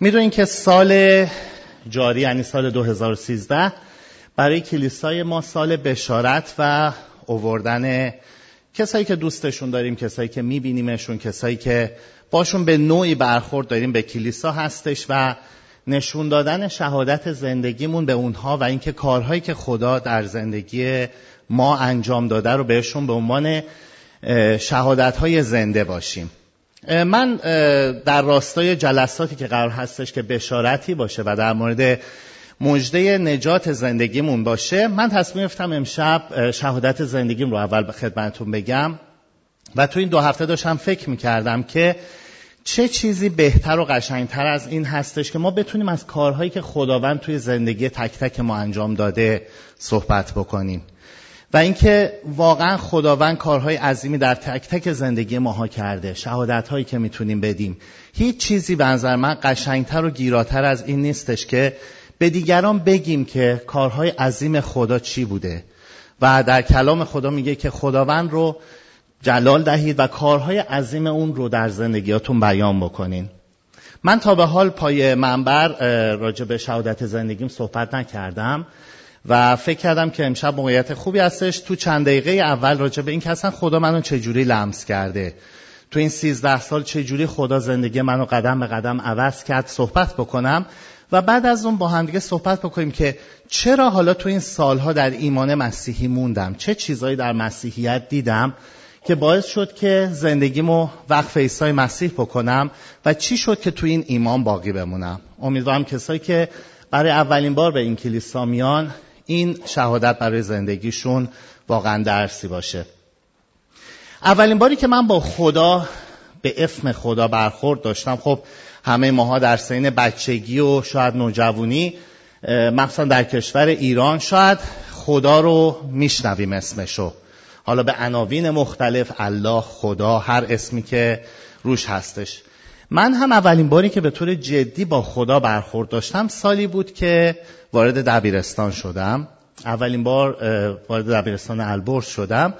می‌دونین که سال جاری یعنی سال 2013 برای کلیسای ما سال بشارت و اووردن کسایی که دوستشون داریم کسایی که میبینیمشون کسایی که باشون به نوعی برخورد داریم به کلیسا هستش و نشون دادن شهادت زندگیمون به اونها و اینکه کارهایی که خدا در زندگی ما انجام داده رو بهشون به عنوان شهادت های زنده باشیم. من در راستای جلساتی که قرار هستش که بشارتی باشه و در مورد مجده نجات زندگیمون باشه من تصمیم گرفتم امشب شهادت زندگیم رو اول به خدمتتون بگم و تو این دو هفته داشتم فکر می‌کردم که چه چیزی بهتر و قشنگتر از این هستش که ما بتونیم از کارهایی که خداوند توی زندگی تک تک ما انجام داده صحبت بکنیم. و اینکه واقعا خداوند کارهای عظیمی در تک تک زندگی ماها کرده. شهادت هایی که می‌تونیم بدیم. هیچ چیزی به نظر من قشنگتر و گیراتر از این نیستش که به دیگران بگیم که کارهای عظیم خدا چی بوده. و در کلام خدا میگه که خداوند رو جلال دهید و کارهای عظیم اون رو در زندگیاتون بیان بکنین. من تا به حال پای منبر راجع به شهادت زندگیم صحبت نکردم. و فکر کردم که امشب موقعیت خوبی هستش. تو چند دقیقه اول راجع به این که اصلا خدا منو چجوری لمس کرده. تو این سیزده سال چجوری خدا زندگی منو قدم به قدم عوض کرد صحبت بکنم. و بعد از اون با همدیگه صحبت بکنیم که چرا حالا تو این سالها در ایمان مسیحی موندم؟ چه چیزایی در مسیحیت دیدم که باعث شد که زندگیمو وقف عیسی مسیح بکنم و چی شد که تو این ایمان باقی بمونم؟ امیدوارم کسایی که برای اولین بار به این کلیسا میان این شهادت برای زندگیشون واقعا درسی باشه. اولین باری که من با خدا به اسم خدا برخورد داشتم خب همه ماها در سین بچگی و شاید نوجوانی مخصوصا در کشور ایران شاید خدا رو میشنویم اسمشو. حالا به عناوین مختلف الله خدا هر اسمی که روش هستش. من هم اولین باری که به طور جدی با خدا برخورد داشتم سالی بود که وارد دبیرستان شدم. اولین بار وارد دبیرستان البرز شدم.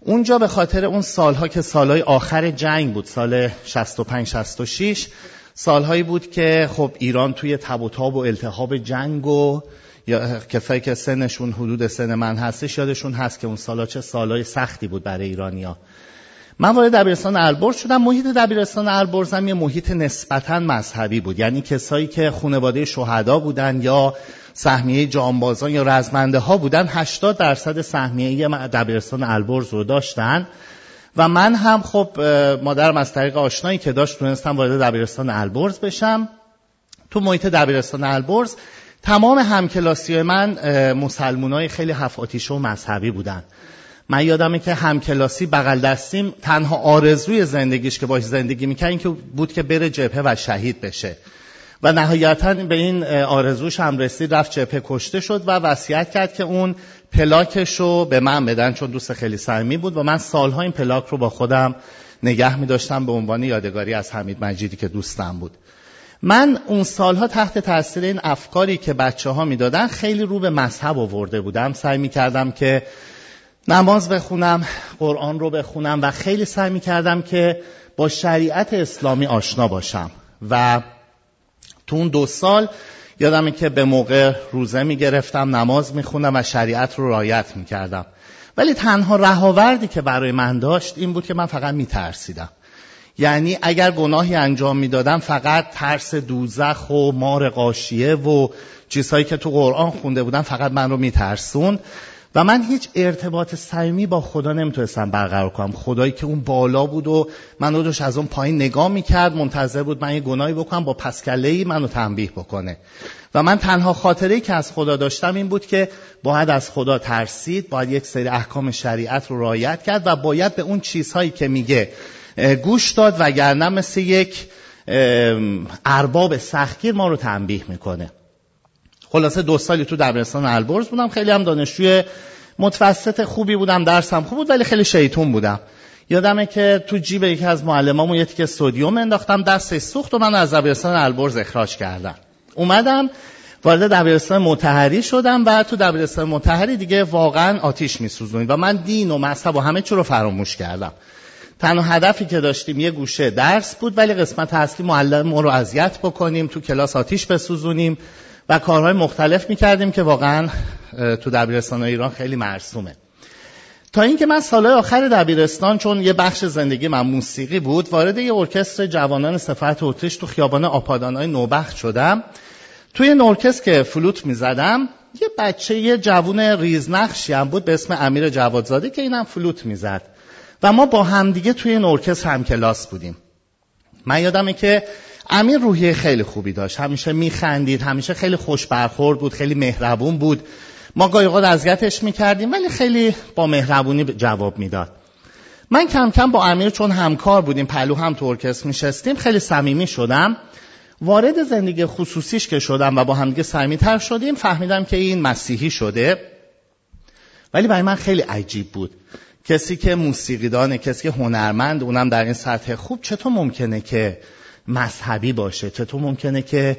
اونجا به خاطر اون سالها که سالهای آخر جنگ بود سال 65 66 سالهایی بود که خب ایران توی تب و تاب و التهاب جنگ و یا کسایی که سنشون حدود سن من هستش یادشون هست که اون سالا چه سالهای سختی بود برای ایرانیا من وارد دبیرستان البرز شدم. محیط دبیرستان البرز هم یه محیط نسبتا مذهبی بود. یعنی کسایی که خانواده شهدا بودن یا سهمیه جانبازان یا رزمنده ها بودن 80 درصد سهمیه دبیرستان البرز رو داشتن. و من هم خب مادرم از طریق آشنایی که داشت تونستم وارد دبیرستان البرز بشم. تو محیط دبیرستان البرز تمام همکلاسی من مسلمانای خیلی هفاتیش و مذهبی بودن. من یادمه که همکلاسی بغل دستیم تنها آرزوی زندگیش که باش زندگی می‌کرد این که بود که بره جبهه و شهید بشه. و نهایتا به این آرزوش هم رسید رفت جبهه کشته شد و وصیت کرد که اون پلاکش رو به من بدن چون دوست خیلی صمیمی بود و من سالها این پلاک رو با خودم نگه می داشتم به عنوان یادگاری از حمید مجیدی که دوستم بود. من اون سالها تحت تاثیر این افکاری که بچه ها می‌دادن خیلی رو به مذهب آورده بودم. سعی می کردم که نماز بخونم قرآن رو بخونم و خیلی سعی می کردم که با شریعت اسلامی آشنا باشم. و تو اون دو سال یادمه که به موقع روزه می گرفتم نماز می و شریعت رو رایت می کردم ولی تنها رهاوردی که برای من داشت این بود که من فقط می ترسیدم یعنی اگر گناهی انجام می‌دادم فقط ترس دوزخ و مار قاشیه و چیزهایی که تو قرآن خونده بودم فقط من رو میترسون و من هیچ ارتباط صمیمی با خدا نمی‌تونستم برقرار کنم. خدایی که اون بالا بود و من رو از اون پایین نگاه می‌کرد منتظر بود من یه گناهی بکنم با پسکلهی منو تنبیه بکنه. و من تنها خاطره که از خدا داشتم این بود که باید از خدا ترسید باید یک سری احکام شریعت رو رعایت کرد و باید به اون چیزهایی که میگه گوش داد وگرنه مثل یک ارباب سختگیر ما رو تنبیه می‌کنه. خلاصه دو سالی تو دبیرستان البرز بودم خیلی هم دانشجوی متوسط خوبی بودم درسم خوب بود ولی خیلی شیطون بودم. یادمه که تو جیب یکی از معلمامو یه تیکه سودیوم انداختم دستش سوخت و من از دبیرستان البرز اخراج کردم. اومدم وارد دبیرستان متحری شدم و تو دبیرستان متحری دیگه واقعا آتیش میسوزونید و من دین و مذهب و همه چی رو فراموش کردم. تنها هدفی که داشتیم یه گوشه درس بود ولی قسمت اصلی معلم ما رو اذیت بکنیم تو کلاس آتیش بسوزونیم. و کارهای مختلف می‌کردیم که واقعا تو دبیرستان ایران خیلی مرسومه. تا اینکه من سالهای آخر دبیرستان چون یه بخش زندگی من موسیقی بود وارد یه ارکستر جوانان سفارت اتریش تو خیابان آپادانای نوبخت شدم. توی این ارکستر که فلوت می‌زدم یه بچه یه جوون ریزنقشی هم بود به اسم امیر جوادزاده که اینم فلوت می‌زد. و ما با همدیگه توی این ارکستر هم کلاس بودیم. من یادمه که امیر روحیه خیلی خوبی داشت. همیشه میخندید همیشه خیلی خوش برخورد بود خیلی مهربون بود. ما گاهی اوقات اذیتش می‌کردیم ولی خیلی با مهربونی جواب می‌داد. من کم کم با امیر چون همکار بودیم پلو هم تو ارکستر میشستیم خیلی صمیمی شدم. وارد زندگی خصوصیش که شدم و با همدیگه صمیمیتر شدیم فهمیدم که این مسیحی شده. ولی برای من خیلی عجیب بود. کسی که موسیقیدانه کسی که هنرمند اونم در این سطح خوب چطور ممکنه که مذهبی باشه. چطور ممکنه که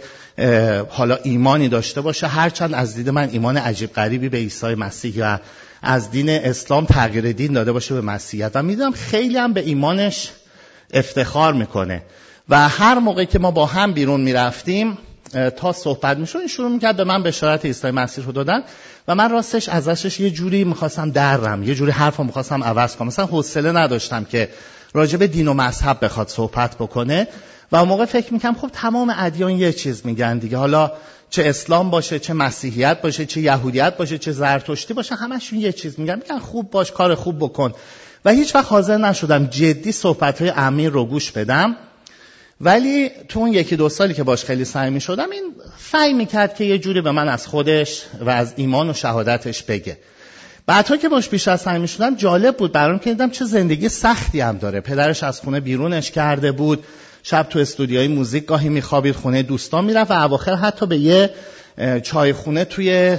حالا ایمانی داشته باشه. هرچند از دید من ایمان عجیب غریبی به عیسی مسیح و از دین اسلام تغییر دین داده باشه به مسیحیت. و می‌دونم خیلی هم به ایمانش افتخار می‌کنه. و هر موقع که ما با هم بیرون می‌رفتیم تا صحبت می‌شد این شروع می‌کرد به من بشارت عیسی مسیح رو دادن. و من راستش ازش یه جوری می‌خواستم درم یه جوری حرفم می‌خواستم عوض کنم. مثلا حوصله نداشتم که راجع دین و مذهب بخواد صحبت بکنه و اون موقع فکر می‌کنم خب تمام ادیان یه چیز میگن دیگه. حالا چه اسلام باشه چه مسیحیت باشه چه یهودیت باشه چه زرتشتی باشه همشون یه چیز میگن. میگن خوب باش کار خوب بکن. و هیچ وقت حاضر نشدم جدی صحبت های امیر رو گوش بدم. ولی تو اون یکی دو سالی که باش خیلی سعی می این سعی می‌کرد که یه جوری به من از خودش و از ایمان و شهادتش بگه. بعدها که باش بیشتر سعی می شدم جالب بود. برام که دیدم چه زندگی سختی هم داره. پدرش از خونه بیرونش کرده بود. شب تو استودیوی موزیک گاهی میخوابید خونه دوستان می‌رفت و اواخر حتی به یه چای خونه توی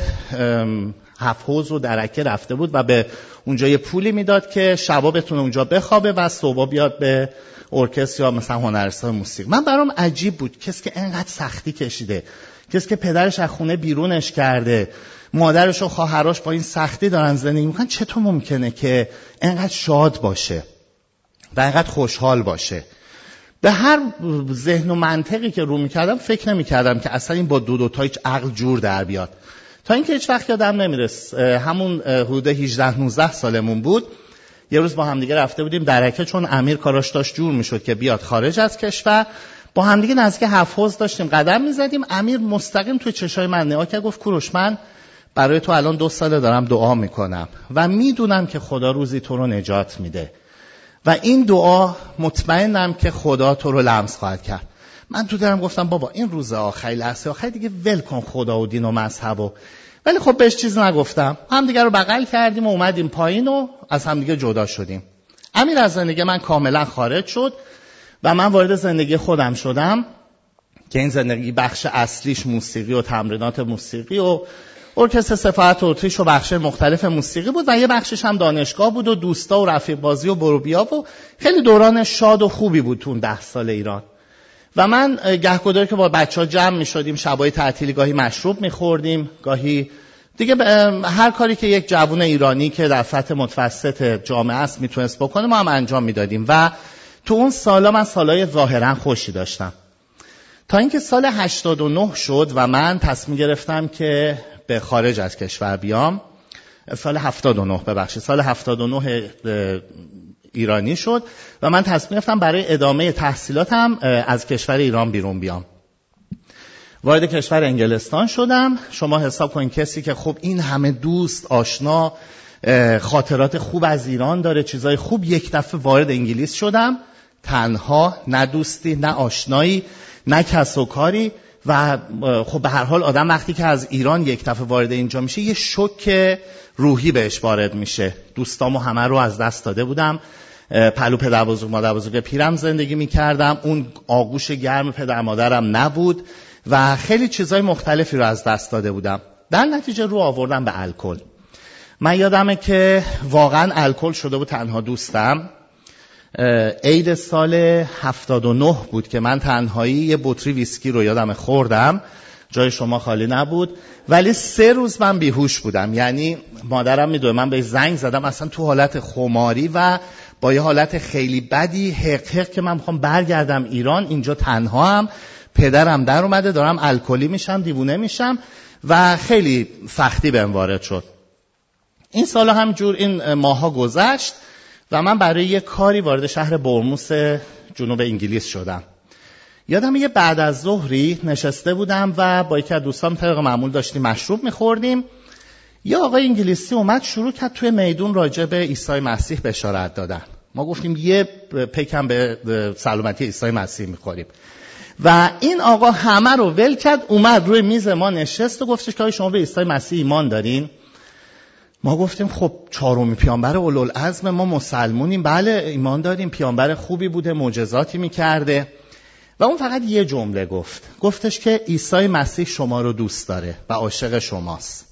حفظ و درکه رفته بود و به اونجا یه پولی می‌داد که شبا بتونه اونجا بخوابه و صبح بیاد به ارکستر یا مثلا هنرستان موسیقی. من برام عجیب بود. کسی که انقدر سختی کشیده. کسی که پدرش از خونه بیرونش کرده. مادرش و خواهرش با این سختی دارن زندگی می‌کنن. چطور ممکنه که انقدر شاد باشه و انقدر خوشحال باشه؟ به هر ذهن و منطقی که رو می‌کردم فکر نمی‌کردم که اصلا این با دو دو تا هیچ عقل جور در بیاد. تا اینکه هیچ وقت یادم نمیرس همون حدود 18 19 سالمون بود. یه روز با همدیگه رفته بودیم درکه چون امیر کاراش داشت جور می‌شد که بیاد خارج از کشور. با همدیگه نزدیک حفظ داشتیم قدم می‌زدیم. امیر مستقیم توی چشای من نگاه کرد گفت کوروش من برای تو الان دو ساله دارم دعا می‌کنم و می‌دونم که خدا روزی تو رو نجات میده. و این دعا مطمئنم که خدا تو رو لمس خواهد کرد. من تو دارم گفتم بابا این روز آخری لحظه آخری دیگه ول کن خدا و دین و مذهب و ولی خب بهش چیز نگفتم. همدیگه رو بغل کردیم و اومدیم پایین و از همدیگه جدا شدیم. امیر از زندگی من کاملا خارج شد. و من وارد زندگی خودم شدم که این زندگی بخش اصلیش موسیقی و تمرینات موسیقی و ارکستر سفارت اتریش و بخش مختلف موسیقی بود و یه بخشش هم دانشگاه بود و دوستا و رفیق بازی و بروبیا و خیلی دوران شاد و خوبی بود اون ده سال ایران. و من گهگداری که با بچه ها جمع می شدیم شبای تعطیلی گاهی مشروب می خوردیم گاهی دیگه هر کاری که یک جوون ایرانی که در سطح متوسط جامعه است می‌تونست بکنه ما هم انجام می‌دادیم. و تو اون سالا من سالای ظاهرا خوشی داشتم. تا اینکه سال 89 شد و من تصمیم گرفتم که به خارج از کشور بیام. سال 79 ببخشید. سال 79 ایرانی شد و من تصمیم گرفتم برای ادامه تحصیلاتم از کشور ایران بیرون بیام. وارد کشور انگلستان شدم. شما حساب کنید کسی که خب این همه دوست آشنا خاطرات خوب از ایران داره چیزای خوب یک دفعه وارد انگلیس شدم. تنها نه دوستی نه آشنایی نه کس و کاری و خب به هر حال آدم وقتی که از ایران یک دفعه وارد اینجا میشه یه شک روحی بهش وارد میشه. دوستامو همه رو از دست داده بودم. پلو پدر بزرگ مادر بزرگ پیرم زندگی می‌کردم. اون آغوش گرم پدر مادرم نبود و خیلی چیزای مختلفی رو از دست داده بودم. در نتیجه رو آوردم به الکل. من یادمه که واقعا الکل شده بود تنها دوستم. عید سال 79 بود که من تنهایی یه بطری ویسکی رو یادم خوردم. جای شما خالی نبود. ولی سه روز من بیهوش بودم. یعنی مادرم می‌دونه من به زنگ زدم اصلا تو حالت خماری و با یه حالت خیلی بدی حق حق که من می‌خوام برگردم ایران. اینجا تنها هم پدرم در اومده دارم الکلی میشم دیوونه میشم و خیلی سختی بهم وارد شد. این سال همجور این ماها گذشت. و من برای یه کاری وارد شهر برموس جنوب انگلیس شدم. یادم یه بعد از ظهری نشسته بودم و با یکی از دوستان طبق معمول داشتیم مشروب میخوردیم. یه آقای انگلیسی اومد شروع کرد توی میدون راجع به عیسی مسیح بشارت دادن. ما گفتیم یه پکم به سلامتی عیسی مسیح می‌خوریم. و این آقا همه رو ول کرد اومد روی میز ما نشست و گفتش که شما به عیسی مسیح ایمان دارین؟ ما گفتیم خب چهارمی پیامبر اولوالعزم ما مسلمونیم. بله ایمان داریم پیامبر خوبی بوده معجزاتی می‌کرده. و اون فقط یه جمله گفت. گفتش که عیسی مسیح شما رو دوست داره و عاشق شماست.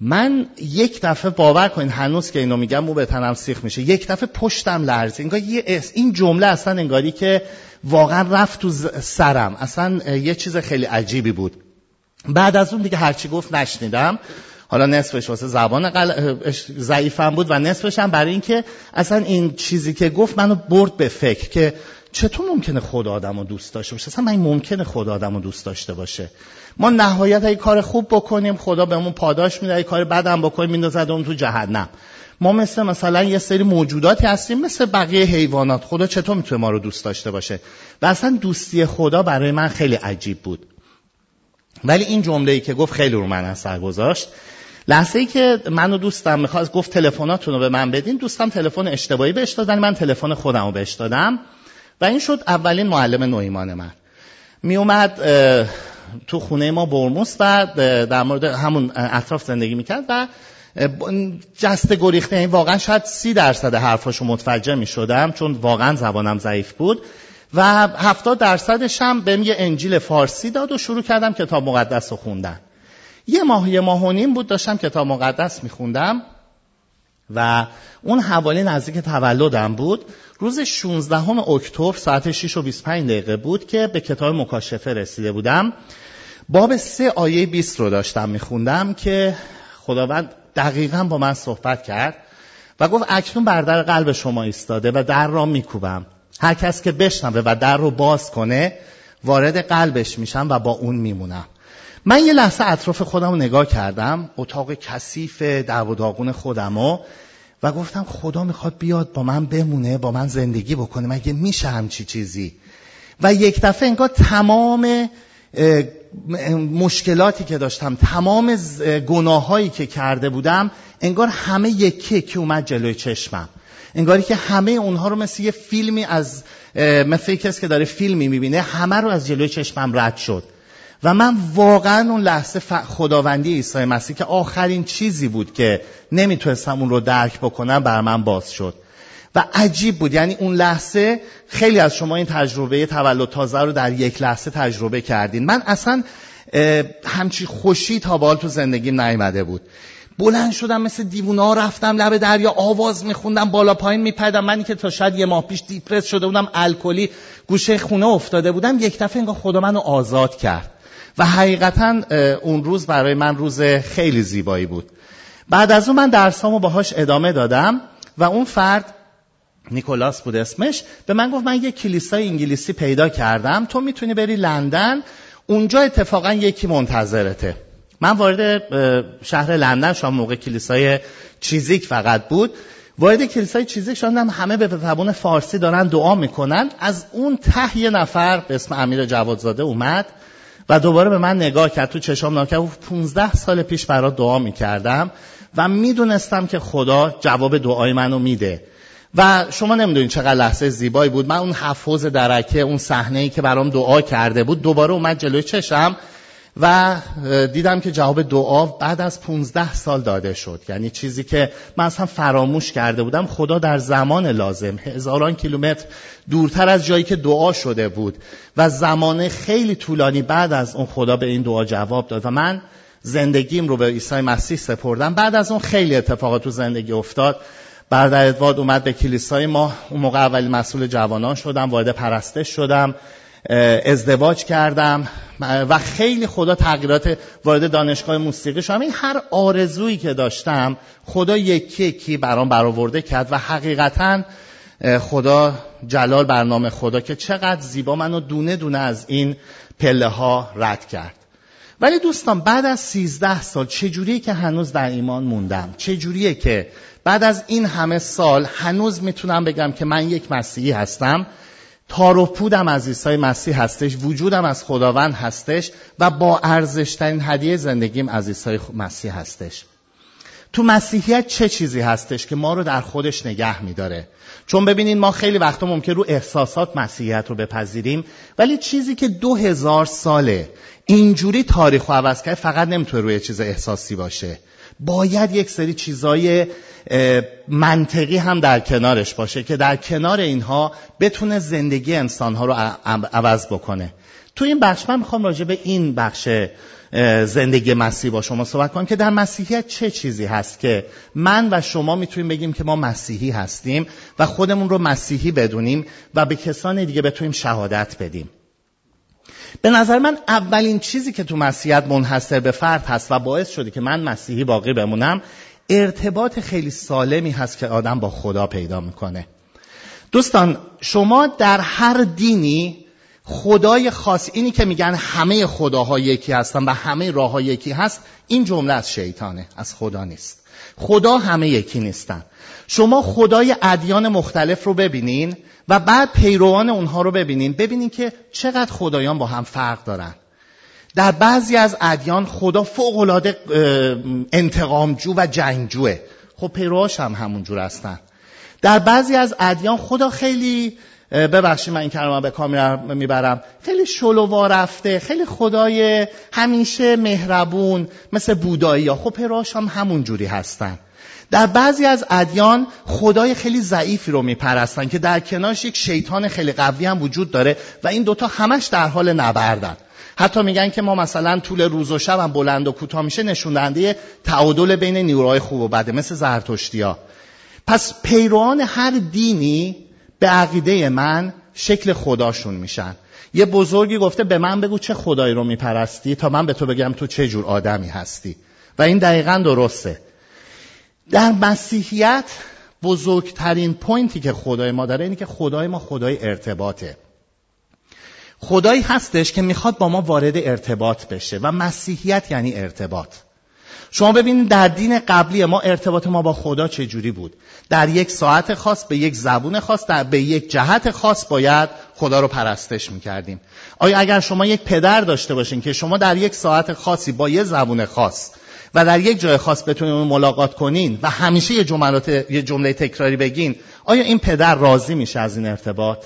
من یک دفعه باور کنین هنوز که اینو میگم مو به تنم سیخ میشه. یک دفعه پشتم لرزید انگار یه این جمله اصلا انگاری که واقعا رفت تو سرم. اصلا یه چیز خیلی عجیبی بود. بعد از اون دیگه هرچی گفت نشنیدم. حالا نصفش واسه زبان. ضعیفم بود و نصفش هم برای اینکه اصلا این چیزی که گفت منو برد به فکر که چطور ممکنه خدا آدم رو دوست داشته باشه؟ اصلا من ممکنه خدا آدم رو دوست داشته باشه. ما نهایت ای کار خوب بکنیم خدا بهمون پاداش میده. ای کار بدم بکنیم میندازد اون تو جهنم. ما مثل مثلا یه سری موجوداتی هستیم مثل بقیه حیوانات. خدا چطور می‌تونه ما رو دوست داشته باشه؟ و اصلا دوستی خدا برای من خیلی عجیب بود. ولی این جمله ای که گفت خیلی رو من اثر گذاشت. لحظه ای که منو دوستم می‌خواست گفت تلفناتون رو به من بدین دوستم تلفن اشتباهی بهش دادن من تلفن خودم رو بهش دادم. و این شد اولین معلم نویمان من. می اومد تو خونه ما برموس و در مورد همون اطراف زندگی می‌کرد و جست گریخته این یعنی واقعا شاید سی درصد حرفاشو متوجه می شدم چون واقعا زبانم ضعیف بود. و هفتاد درصدش هم بهم یه انجیل فارسی داد و شروع کردم کتاب مقدس رو خوندن. یه ماه یه ماه و نیم بود داشتم کتاب مقدس میخوندم و اون حوالی نزدیک تولدم بود. روز 16 اکتبر ساعت 6 و 25 دقیقه بود که به کتاب مکاشفه رسیده بودم. باب سه آیه 20 رو داشتم میخوندم که خداوند دقیقا با من صحبت کرد و گفت اکنون بر در قلب شما ایستاده و در را میکوبم. هر کس که بشنوه و در رو باز کنه وارد قلبش میشم و با اون میمونم. من یه لحظه اطراف خودم رو نگاه کردم اتاق کثیف در و داغون خودم و و گفتم خدا می‌خواد بیاد با من بمونه با من زندگی بکنه مگه میشه همچی چیزی؟ و یک دفعه انگار تمام مشکلاتی که داشتم تمام گناهایی که کرده بودم انگار همه یکی که اومد جلوی چشمم. انگاری که همه اونها رو مثل یه فیلمی از مثل کسی که داره فیلمی می‌بینه همه رو از جلوی چشمم رد شد. و من واقعا اون لحظه خداوندی عیسی مسیح که آخرین چیزی بود که نمی‌تونستم اون رو درک بکنم بر من باز شد. و عجیب بود. یعنی اون لحظه خیلی از شما این تجربه تولد تازه رو در یک لحظه تجربه کردین. من اصلا همچی خوشی تا بال تو زندگیم نیامده بود. بلند شدم مثل دیوونا رفتم لب دریا آواز میخوندم بالا پایین میپدم منی که تا شاید یه ماه پیش دیپرس شده بودم الکلی گوشه خونه افتاده بودم یک دفعه انگار خدا منو آزاد کرد. و حقیقتا اون روز برای من روز خیلی زیبایی بود. بعد از اون من درسامو باهاش ادامه دادم و اون فرد نیکولاس بود اسمش به من گفت من یه کلیسای انگلیسی پیدا کردم تو می‌تونی بری لندن اونجا اتفاقا یکی منتظرته. من وارد شهر لندن شما موقع کلیسای چیزیک فقط بود. وارد کلیسای چیزیک شدم همه به زبان فارسی دارن دعا می‌کنن. از اون ته یه نفر به اسم امیر جوادزاده اومد. و دوباره به من نگاه کرد تو چشام نگاه کرد. 15 سال پیش برات دعا می‌کردم و می‌دونستم که خدا جواب دعای منو میده. و شما نمی‌دونید چقدر لحظه زیبایی بود. من اون حفوظ درکه اون صحنه ای که برام دعا کرده بود دوباره اومد جلوی چشم و دیدم که جواب دعا بعد از 15 سال داده شد. یعنی چیزی که من اصلا فراموش کرده بودم. خدا در زمان لازم. هزاران کیلومتر دورتر از جایی که دعا شده بود. و زمان خیلی طولانی بعد از اون خدا به این دعا جواب داد. و من زندگیم رو به عیسی مسیح سپردم. بعد از اون خیلی اتفاقات تو زندگی افتاد. برادر ادوارد اومد به کلیسای ما. اون موقع اولی مسئول جوانان شدم. وارد پرستش شدم. ازدواج کردم و خیلی خدا تغییرات وارد دانشگاه موسیقی شدم. این هر آرزویی که داشتم خدا یکی یکی برام برآورده کرد و حقیقتا خدا جلال برنامه خدا که چقدر زیبا منو دونه دونه از این پله ها رد کرد. ولی دوستان بعد از سیزده سال چجوریه که هنوز در ایمان موندم؟ چجوریه که بعد از این همه سال هنوز می‌تونم بگم که من یک مسیحی هستم؟ تار و پودم از عیسی مسیح هستش وجودم از خداوند هستش و با ارزشترین هدیه زندگیم از عیسی مسیح هستش. تو مسیحیت چه چیزی هستش که ما رو در خودش نگه میداره؟ چون ببینین ما خیلی وقتا ممکن رو احساسات مسیحیت رو بپذیریم ولی چیزی که دو هزار ساله اینجوری تاریخ و عوض کرد فقط نمی‌تونه روی چیز احساسی باشه. باید یک سری چیزای منطقی هم در کنارش باشه که در کنار اینها بتونه زندگی انسانها رو عوض بکنه. تو این بخش من می‌خوام راجع به این بخش زندگی مسیح با شما صحبت کنم که در مسیحیت چه چیزی هست که من و شما می‌تونیم بگیم که ما مسیحی هستیم و خودمون رو مسیحی بدونیم و به کسان دیگه بتونیم شهادت بدیم. به نظر من اولین چیزی که تو مسیحیت منحصر به فرد هست و باعث شده که من مسیحی باقی بمونم ارتباط خیلی سالمی هست که آدم با خدا پیدا می‌کنه. دوستان شما در هر دینی خدای خاص اینی که میگن همه خداها یکی هستن و همه راه یکی هست این جمله از شیطانه از خدا نیست. خدا همه یکی نیستن. شما خدای ادیان مختلف رو ببینین و بعد پیروان اونها رو ببینین ببینین که چقدر خدایان با هم فرق دارن. در بعضی از ادیان خدا فوق العاده انتقامجو و جنگجوه. خب پیروهاش هم همونجور هستن. در بعضی از ادیان خدا خیلی ببخشید من این کلمه به کامیرا می‌برم خیلی شلووا رفته خیلی خدای همیشه مهربون مثل بودایی ها. خب پیروهاش هم همون جوری هستن. در بعضی از ادیان خدای خیلی ضعیفی رو میپرستن که در کنارش یک شیطان خیلی قوی هم وجود داره و این دوتا همش در حال نبردن. حتی میگن که ما مثلا طول روز و شب هم بلند و کوتاه میشه نشون دهنده تعادل بین نیروهای خوب و بده مثل زرتشتیا. پس پیروان هر دینی به عقیده من شکل خداشون میشن. یه بزرگی گفته به من بگو چه خدایی رو میپرستی تا من به تو بگم تو چه جور آدمی هستی. و این دقیقا درسته. در مسیحیت بزرگترین پوینتی که خدای ما داره اینه که خدای ما خدای ارتباطه. خدایی هستش که می‌خواد با ما وارد ارتباط بشه و مسیحیت یعنی ارتباط. شما ببینید در دین قبلی ما ارتباط ما با خدا چه جوری بود؟ در یک ساعت خاص به یک زبون خاص در به یک جهت خاص باید خدا رو پرستش می‌کردیم. آیا اگر شما یک پدر داشته باشین که شما در یک ساعت خاصی با یه زبون خاص و در یک جای خاص بتونین ملاقات کنین و همیشه یه جملات یه جمله تکراری بگین آیا این پدر راضی میشه از این ارتباط؟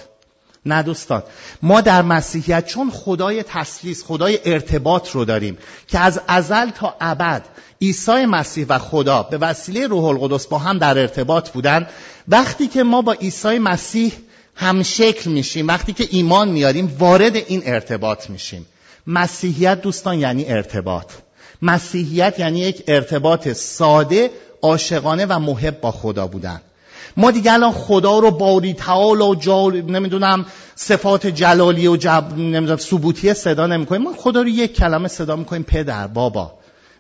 نه دوستان. ما در مسیحیت چون خدای تسلیس خدای ارتباط رو داریم که از ازل تا ابد عیسی مسیح و خدا به وسیله روح القدس با هم در ارتباط بودن وقتی که ما با عیسی مسیح هم شکل میشیم وقتی که ایمان میاریم وارد این ارتباط میشیم. مسیحیت دوستان یعنی ارتباط. مسیحیت یعنی یک ارتباط ساده عاشقانه و محب با خدا بودن. ما دیگه الان خدا رو باری تعال و جال نمی‌دونم صفات جلالی و جب نمی‌دونم ثبوتی صدا نمی‌کنیم. ما خدا رو یک کلمه صدا می‌کنیم پدر بابا.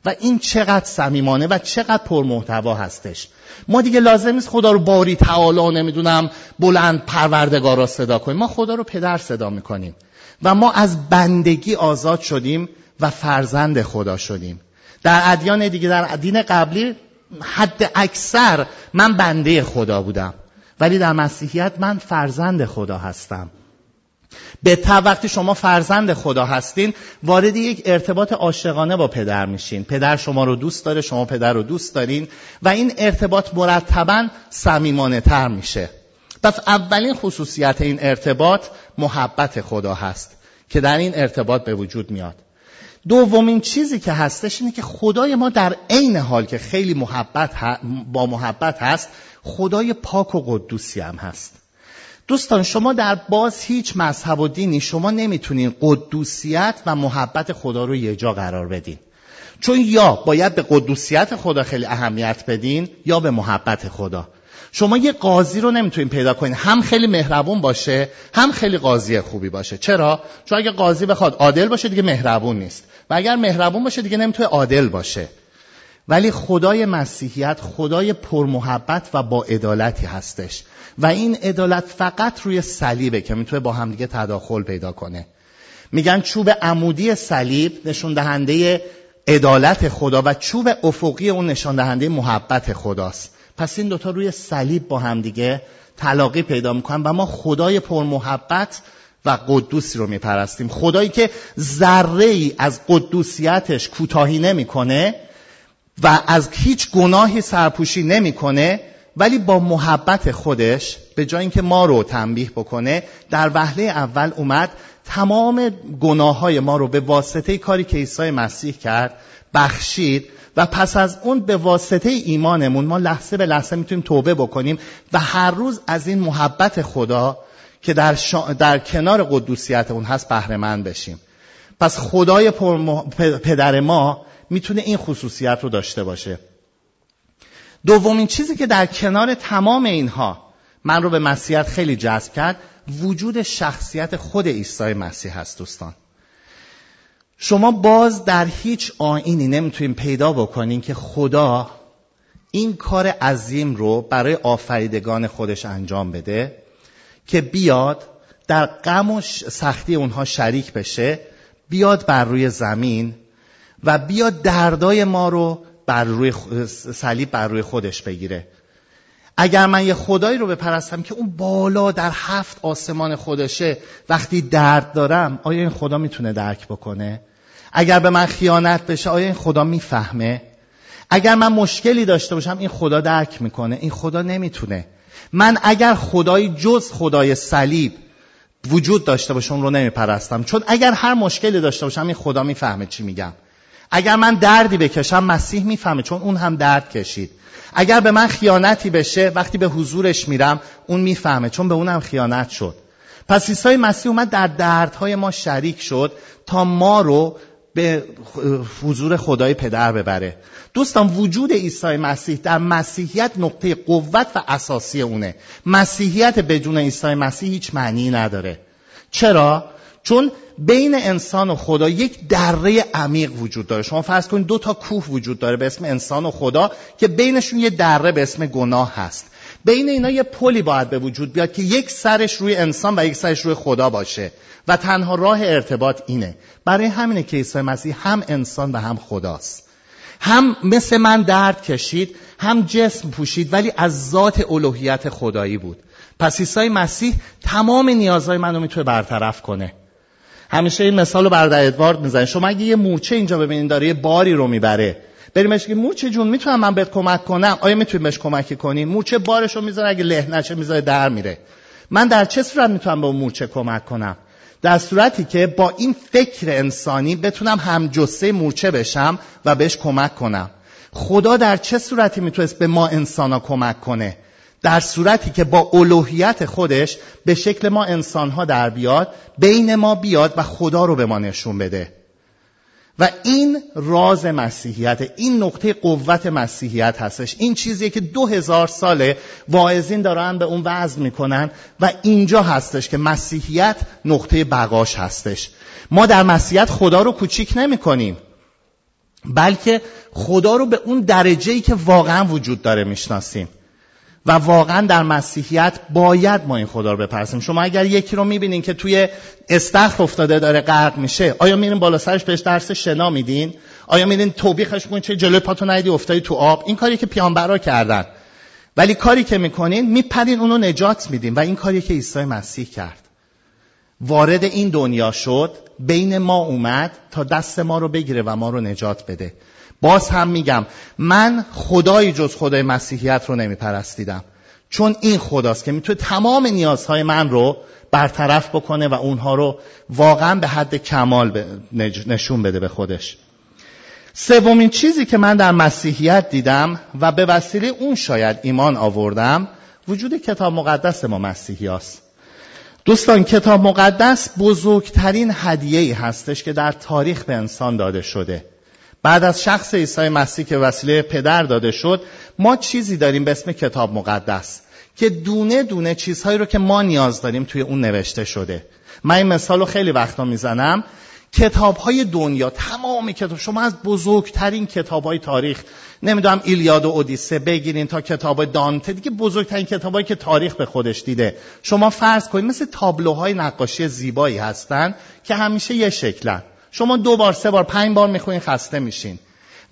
و این چقدر صمیمانه و چقدر پرمحتوا هستش. ما دیگه لازم نیست خدا رو باری تعالی نمی‌دونم بلند پروردگار را صدا کنیم. ما خدا رو پدر صدا می‌کنیم. و ما از بندگی آزاد شدیم. و فرزند خدا شدیم. در ادیان دیگه در دین قبلی حد اکثر من بنده خدا بودم. ولی در مسیحیت من فرزند خدا هستم. به وقتی شما فرزند خدا هستین وارد یک ارتباط عاشقانه با پدر میشین. پدر شما رو دوست داره شما پدر رو دوست دارین و این ارتباط مرتبا صمیمانه تر میشه. پس اولین خصوصیت این ارتباط محبت خدا هست که در این ارتباط به وجود میاد. دومین چیزی که هستش اینه که خدای ما در عین حال که خیلی محبت با محبت هست خدای پاک و قدوسی هم هست. دوستان شما در باز هیچ مذهب و دینی شما نمی‌تونین قدوسیت و محبت خدا رو یه جا قرار بدین. چون یا باید به قدوسیت خدا خیلی اهمیت بدین یا به محبت خدا. شما یه قاضی رو نمی‌تونید پیدا کنید. هم خیلی مهربون باشه هم خیلی قاضی خوبی باشه. چرا؟ چون اگه قاضی بخواد عادل باشه دیگه مهربون نیست. و اگر مهربون باشه دیگه نمی‌تونه عادل باشه. ولی خدای مسیحیت خدای پرمحبت و با عدالتی هستش. و این عدالت فقط روی صلیبه که می‌تونه با همدیگه تداخل پیدا کنه. میگن چوب عمودی صلیب نشون دهنده عدالت خدا و چوب افقی اون نشان دهنده محبت خداست. پس این دوتا روی صلیب با همدیگه تلاقی پیدا می‌کنن و ما خدای پرمحبت و قدوسی رو میپرستیم. خدایی که ذره ای از قدوسیتش کوتاهی نمی‌کنه و از هیچ گناهی سرپوشی نمی‌کنه ولی با محبت خودش به جای اینکه ما رو تنبیه بکنه در وهله اول اومد تمام گناه های ما رو به واسطه کاری که عیسی مسیح کرد بخشید و پس از اون به واسطه ایمانمون ما لحظه به لحظه می‌تونیم توبه بکنیم و هر روز از این محبت خدا که در, در کنار قدوسیت اون هست بهره بشیم. پس خدای پدر ما می‌تونه این خصوصیت رو داشته باشه. دومین چیزی که در کنار تمام اینها من رو به مسیحیت خیلی جذب کرد وجود شخصیت خود عیسی مسیح هست دوستان. شما باز در هیچ آینی نمی‌تونید پیدا بکنین که خدا این کار عظیم رو برای آفریدگان خودش انجام بده که بیاد در غم و سختی اونها شریک بشه بیاد بر روی زمین و بیاد دردای ما رو بر روی صلیب بر روی خودش بگیره. اگر من یه خدایی رو بپرستم که اون بالا در هفت آسمان خودشه وقتی درد دارم آیا این خدا می‌تونه درک بکنه؟ اگر به من خیانت بشه آیا این خدا می‌فهمه؟ اگر من مشکلی داشته باشم این خدا درک می‌کنه. این خدا نمی‌تونه. من اگر خدای جز خدای صلیب وجود داشته باشم رو نمیپرستم. چون اگر هر مشکلی داشته باشم این خدا می‌فهمه چی میگم. اگر من دردی بکشم مسیح می‌فهمه چون اون هم درد کشید. اگر به من خیانتی بشه وقتی به حضورش میرم اون می‌فهمه چون به اونم خیانت شد. پس عیسی مسیح اومد در دردهای ما شریک شد تا ما رو به حضور خدای پدر ببره. دوستان وجود عیسی مسیح در مسیحیت نقطه قوت و اساسی اونه. مسیحیت بدون عیسی مسیح هیچ معنی نداره. چرا؟ چون بین انسان و خدا یک دره عمیق وجود داره. شما فرض کنید دو تا کوه وجود داره به اسم انسان و خدا که بینشون یه دره به اسم گناه هست. بین اینا یه پلی باید به وجود بیاد که یک سرش روی انسان و یک سرش روی خدا باشه. و تنها راه ارتباط اینه. برای همینه که عیسی مسیح هم انسان و هم خداست. هم مثل من درد کشید هم جسم پوشید ولی از ذات الوهیت خدایی بود. پس عیسی مسیح تمام نیازهای منو می‌تونه برطرف کنه. همیشه این مثال رو برادر ادوارد می‌زنه. شما اگه یه مورچه اینجا ببینید داره یه باری رو می‌بره. بریم که مورچه جون می‌تونم من بهت کمک کنم؟ آیا می‌تونی بهش کمکی کنی مورچه بارش رو می‌ذاره اگه له نشه می‌ذاره در میره. من در چه صورت می‌تونم به اون مورچه کمک کنم؟ در صورتی که با این فکر انسانی بتونم هم جسه مورچه بشم و بهش کمک کنم. خدا در چه صورتی می‌تونست به ما انسان ها کمک کنه؟ در صورتی که با الوهیت خودش به شکل ما انسانها در بیاد بین ما بیاد و خدا رو به ما نشون بده. و این راز مسیحیت این نقطه قوت مسیحیت هستش. این چیزیه که دو هزار ساله واعظین دارن به اون وزن می‌کنن و اینجا هستش که مسیحیت نقطه بقاش هستش. ما در مسیحیت خدا رو کوچیک نمی کنیم بلکه خدا رو به اون درجه که واقعا وجود داره می‌شناسیم. و واقعا در مسیحیت باید ما این خدا رو بپرسیم. شما اگر یکی رو می‌بینین که توی استخر افتاده داره غرق میشه آیا میرین بالا سرش بهش درس شنا میدین؟ آیا میرین توبیخش کنین چه جلوی پاتو ندی افتادی تو آب؟ این کاری که پیانبرا کردن. ولی کاری که می‌کنین میپرین اونو نجات میدین. و این کاری که عیسی مسیح کرد. وارد این دنیا شد بین ما اومد تا دست ما رو بگیره و ما رو نجات بده. باز هم میگم من خدایی جز خدای مسیحیت رو نمیپرستیدم. چون این خداست که می‌تونه تمام نیازهای من رو برطرف بکنه و اونها رو واقعا به حد کمال نشون بده به خودش. سومین چیزی که من در مسیحیت دیدم و به وسیله اون شاید ایمان آوردم وجود کتاب مقدس ما مسیحی هست. دوستان کتاب مقدس بزرگترین هدیه هستش که در تاریخ به انسان داده شده. بعد از شخص عیسی مسیح که وسیله پدر داده شد ما چیزی داریم به اسم کتاب مقدس که دونه دونه چیزهایی رو که ما نیاز داریم توی اون نوشته شده. من این مثال رو خیلی وقتا می‌زنم. کتاب های دنیا تمام کتاب. شما از بزرگترین کتاب های تاریخ نمی‌دونم ایلیاد و اودیسه بگیرین تا کتاب دانته. دیگه بزرگترین کتابایی که تاریخ به خودش دیده. شما فرض کنید مثل تابلوهای نقاشی زیبایی هستن که همیشه یه شکلن. شما دو بار سه بار پنج بار می‌خونین خسته میشین.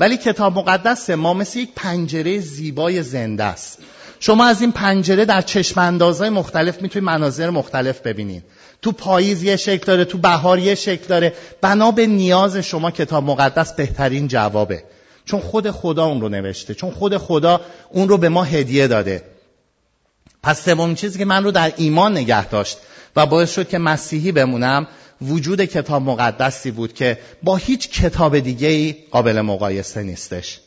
ولی کتاب مقدس ما مثل یک پنجره زیبای زنده است. شما از این پنجره در چشم اندازهای مختلف می‌تونید مناظر مختلف ببینید تو پاییز یه شکل داره تو بهار یه شکل داره. بنا به نیاز شما کتاب مقدس بهترین جوابه. چون خود خدا اون رو نوشته چون خود خدا اون رو به ما هدیه داده. پس سومین چیزی که من رو در ایمان نگه داشت و باعث شد که مسیحی بمونم وجود کتاب مقدسی بود که با هیچ کتاب دیگه ای قابل مقایسه نیستش.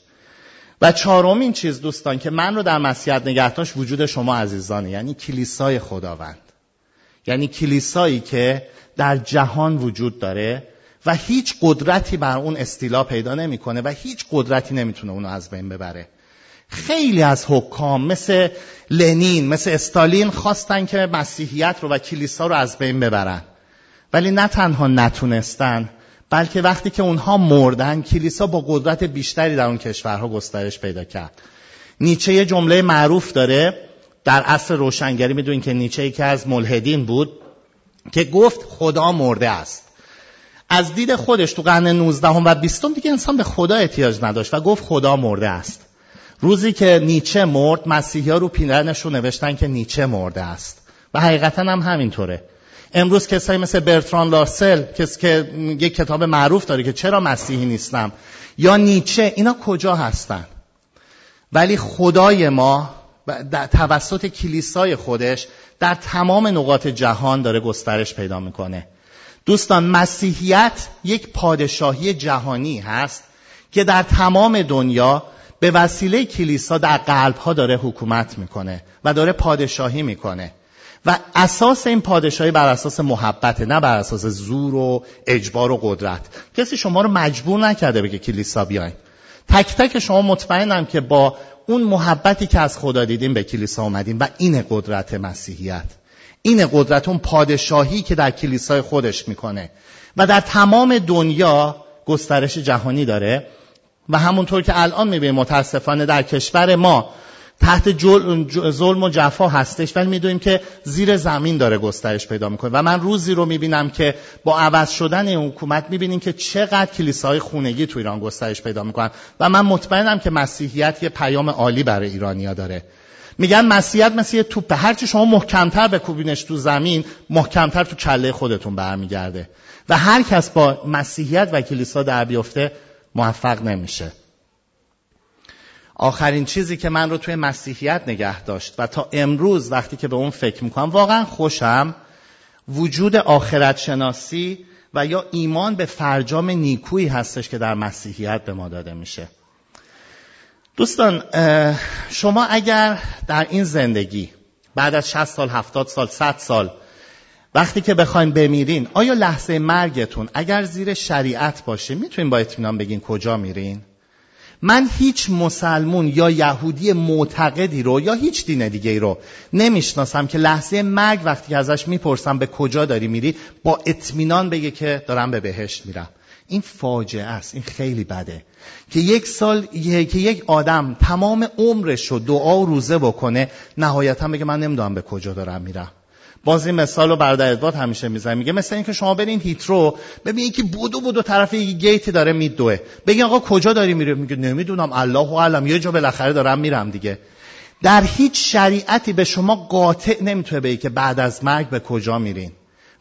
و چهارمین چیز دوستان که من رو در مسیحیت نگه داشت وجود شما عزیزانه یعنی کلیسای خداوند. یعنی کلیسایی که در جهان وجود داره و هیچ قدرتی بر اون استیلا پیدا نمی‌کنه و هیچ قدرتی نمی‌تونه اونو از بین ببره. خیلی از حکام مثل لنین مثل استالین خواستن که مسیحیت رو و کلیسا رو از بین ببرن. ولی نه تنها نتونستن بلکه وقتی که اونها مردن کلیسا با قدرت بیشتری در اون کشورها گسترش پیدا کرد. نیچه یه جمله معروف داره در عصر روشنگری می‌دونین که نیچه یکی از ملحدین بود که گفت خدا مرده است. از دید خودش تو قرن 19 و 20 دیگه انسان به خدا احتیاج نداشت و گفت خدا مرده است. روزی که نیچه مرد مسیحی ها رو پیرنش رو نوشتن که نیچه مرده است. و حقیقتا هم همینطوره. امروز کسایی مثل برتران لارسل کسی که یک کتاب معروف داره که چرا مسیحی نیستم یا نیچه اینا کجا هستن؟ ولی خدای ما در توسط کلیسای خودش در تمام نقاط جهان داره گسترش پیدا می‌کنه. دوستان مسیحیت یک پادشاهی جهانی هست که در تمام دنیا به وسیله کلیسا در قلب ها داره حکومت می‌کنه و داره پادشاهی می‌کنه. و اساس این پادشاهی بر اساس محبته نه بر اساس زور و اجبار و قدرت. کسی شما رو مجبور نکرده بگه کلیسا بیاین. تک تک شما مطمئنم که با اون محبتی که از خدا دیدیم به کلیسا اومدیم و این قدرت مسیحیت. این قدرت اون پادشاهی که در کلیسای خودش می‌کنه. و در تمام دنیا گسترش جهانی داره. و همونطور که الان می‌بینیم متاسفانه در کشور ما تحت ظلم و جفا هستش. ولی می‌دونیم که زیر زمین داره گسترش پیدا می‌کنه. و من روزی رو می‌بینم که با عوض شدن این حکومت می‌بینیم که چقدر کلیساهای خونگی تو ایران گسترش پیدا می‌کنن. و من مطمئنم که مسیحیت یه پیام عالی برای ایرانیا داره. میگن مسیحیت مثل یه توپه هرچی شما محکمتر بکوبینش تو زمین محکمتر تو کله خودتون برمیگرده. و هر کس با مسیحیت و کلیسا در بیفته موفق نمیشه. آخرین چیزی که من رو توی مسیحیت نگه داشت و تا امروز وقتی که به اون فکر می‌کنم واقعا خوشم وجود آخرت شناسی و یا ایمان به فرجام نیکویی هستش که در مسیحیت به ما داده میشه. دوستان شما اگر در این زندگی بعد از 60 سال 70 سال 100 سال وقتی که بخواین بمیرین آیا لحظه مرگتون اگر زیر شریعت باشه می‌تونین با اطمینان بگین کجا میرین؟ من هیچ مسلمون یا یهودی معتقدی رو یا هیچ دین دیگه رو نمی‌شناسم که لحظه مرگ وقتی که ازش می‌پرسم به کجا داری میری با اطمینان بگه که دارم به بهشت میرم. این فاجعه است این خیلی بده. که یک سال که یک آدم تمام عمرش رو دعا و روزه بکنه نهایتا بگه من نمی‌دونم به کجا دارم میرم. باز این مثال رو برادر ادوارد همیشه می‌زنه. میگه مثل اینکه شما برین هیترو ببینید که بودو بودو طرف یه گیتی داره میدوه. بگین آقا کجا داری میره میگه نمی‌دونم الله و علم یه جا بالاخره دارم میرم دیگه. در هیچ شریعتی به شما قاطع نمی‌تونه بگه که بعد از مرگ به کجا میرین.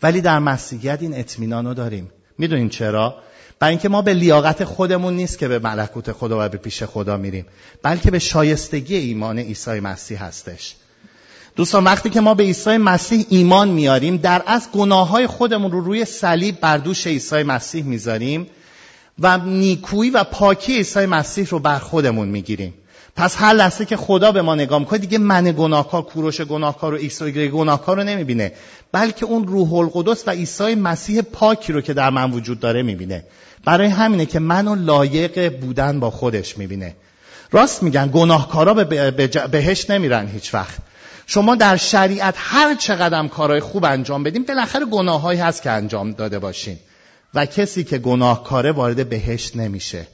ولی در مسیحیت این اطمینان رو داریم. می‌دونین چرا؟ برای اینکه ما به لیاقت خودمون نیست که به ملکوت خدا و به پیش خدا میریم بلکه به شایستگی ایمان عیسی مسیح هستش. دوستان وقتی که ما به عیسی مسیح ایمان میاریم در از گناه های خودمون رو روی صلیب بر دوش عیسی مسیح می‌ذاریم و نیکویی و پاکی عیسی مسیح رو بر خودمون می‌گیریم. پس هر لحظه که خدا به ما نگاه می‌کنه دیگه من گناهکار کوروش گناهکار و عیسی گناهکار رو نمی‌بینه. بلکه اون روح القدس و عیسی مسیح پاکی رو که در من وجود داره می‌بینه. برای همینه که منو لایق بودن با خودش می‌بینه. راست میگن گناهکارا به بهش نمیرن هیچ وقت. شما در شریعت هر چقدر کارهای خوب انجام بدیم بالاخره گناههایی هست که انجام داده باشین. و کسی که گناهکاره وارد بهشت نمیشه.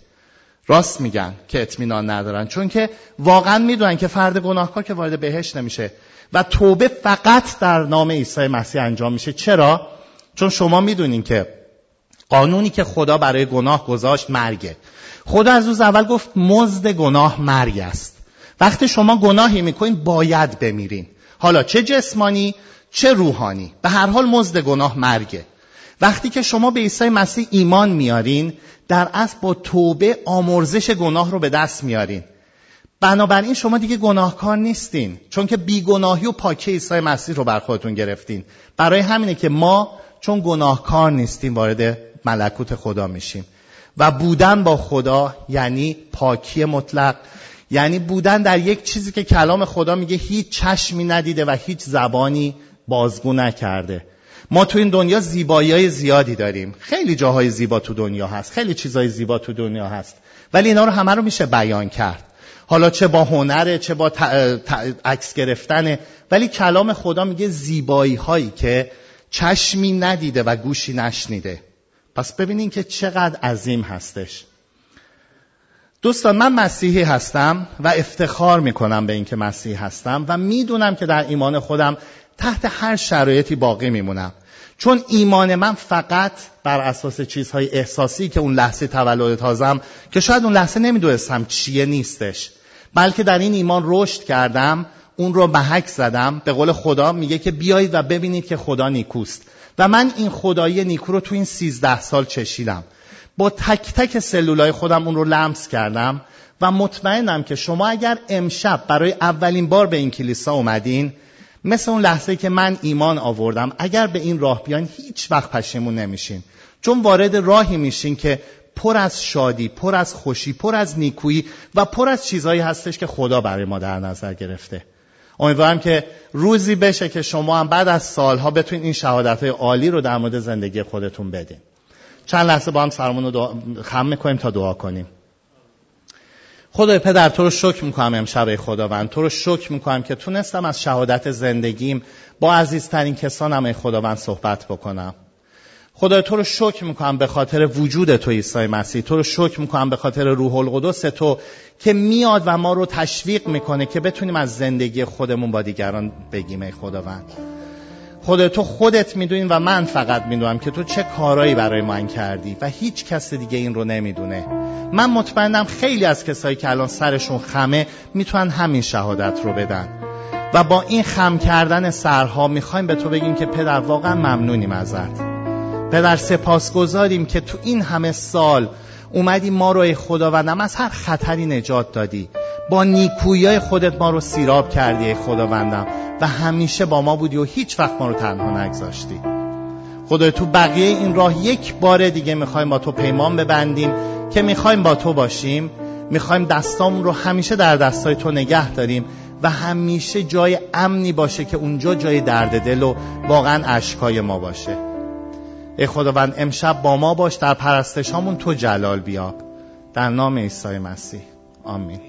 راست میگن که اطمینان ندارن چون که واقعا می‌دونن که فرد گناهکار که وارد بهشت نمیشه. و توبه فقط در نام عیسی مسیح انجام میشه. چرا؟ چون شما می‌دونین که قانونی که خدا برای گناه گذاشت مرگه. خدا از روز اول گفت مزد گناه مرگ است. وقتی شما گناهی می‌کنین باید بمیرین. حالا چه جسمانی چه روحانی. به هر حال مزد گناه مرگه. وقتی که شما به عیسی مسیح ایمان میارین در اصل با توبه آمرزش گناه رو به دست میارین. بنابراین شما دیگه گناهکار نیستین چون که بیگناهی و پاکی عیسی مسیح رو بر خودتون گرفتین. برای همینه که ما چون گناهکار نیستیم وارد ملکوت خدا میشیم. و بودن با خدا یعنی پاکی مطلق. یعنی بودن در یک چیزی که کلام خدا میگه هیچ چشمی ندیده و هیچ زبانی بازگو نکرده. ما تو این دنیا زیبایی های زیادی داریم. خیلی جاهای زیبا تو دنیا هست. خیلی چیزهای زیبا تو دنیا هست. ولی اینا رو همه رو میشه بیان کرد. حالا چه با هنره چه با عکس گرفتنه. ولی کلام خدا میگه زیبایی هایی که چشمی ندیده و گوشی نشنیده. پس ببینین که چقدر عظیم هستش. دوستان من مسیحی هستم و افتخار می‌کنم به اینکه مسیحی هستم و می‌دونم که در ایمان خودم تحت هر شرایطی باقی میمونم. چون ایمان من فقط بر اساس چیزهای احساسی که اون لحظه تولد تازم که شاید اون لحظه نمی‌دونستم چیه نیستش بلکه در این ایمان رشد کردم اون رو محک زدم. به قول خدا میگه که بیایید و ببینید که خدا نیکوست. و من این خدایی نیکو رو تو این سیزده سال چشیدم. با تک تک سلولای خودم اون رو لمس کردم و مطمئنم که شما اگر امشب برای اولین بار به این کلیسا اومدین مثل اون لحظه که من ایمان آوردم اگر به این راه بیان هیچ وقت پشیمون نمیشین. چون وارد راهی میشین که پر از شادی پر از خوشی پر از نیکویی و پر از چیزهایی هستش که خدا برای ما در نظر گرفته. امیدوارم که روزی بشه که شما هم بعد از سالها بتونید این شهادت عالی رو در مورد زندگی خودتون بدین. چند لحظه با هم سرمون رو خم می‌کنیم تا دعا کنیم. خدای پدر تو رو شکر می‌کنم امشب خداوند. تو رو شکر می‌کنم که تونستم از شهادت زندگیم با عزیزترین کسانم ای خداوند صحبت بکنم. خدای تو رو شکر می‌کنم به خاطر وجود تو عیسی مسیح. تو رو شکر می‌کنم به خاطر روح القدس تو که میاد و ما رو تشویق می‌کنه که بتونیم از زندگی خودمون با دیگران بگیم ای خداوند. خودت تو خودت می‌دونی و من فقط می‌دونم که تو چه کارایی برای من کردی و هیچ کس دیگه این رو نمی‌دونه. من مطمئنم خیلی از کسایی که الان سرشون خمه می‌تونن همین شهادت رو بدن. و با این خم کردن سرها می‌خوایم به تو بگیم که پدر واقعا ممنونیم ازت. پدر سپاسگزاریم که تو این همه سال اومدی ما رو ای خداوندم از هر خطری نجات دادی. با نیکویای خودت ما رو سیراب کردی ای خداوندم و همیشه با ما بودی و هیچ وقت ما رو تنها نگذاشتی. خدای تو بقیه این راه یک بار دیگه می‌خوایم با تو پیمان ببندیم که می‌خوایم با تو باشیم. می‌خوایم دستامون رو همیشه در دستای تو نگه داریم و همیشه جای امنی باشه که اونجا جای درد دل و واقعا اشکای ما باشه. ای خداوند امشب با ما باش در پرستشامون تو جلال بیاب. در نام عیسی مسیح. آمین.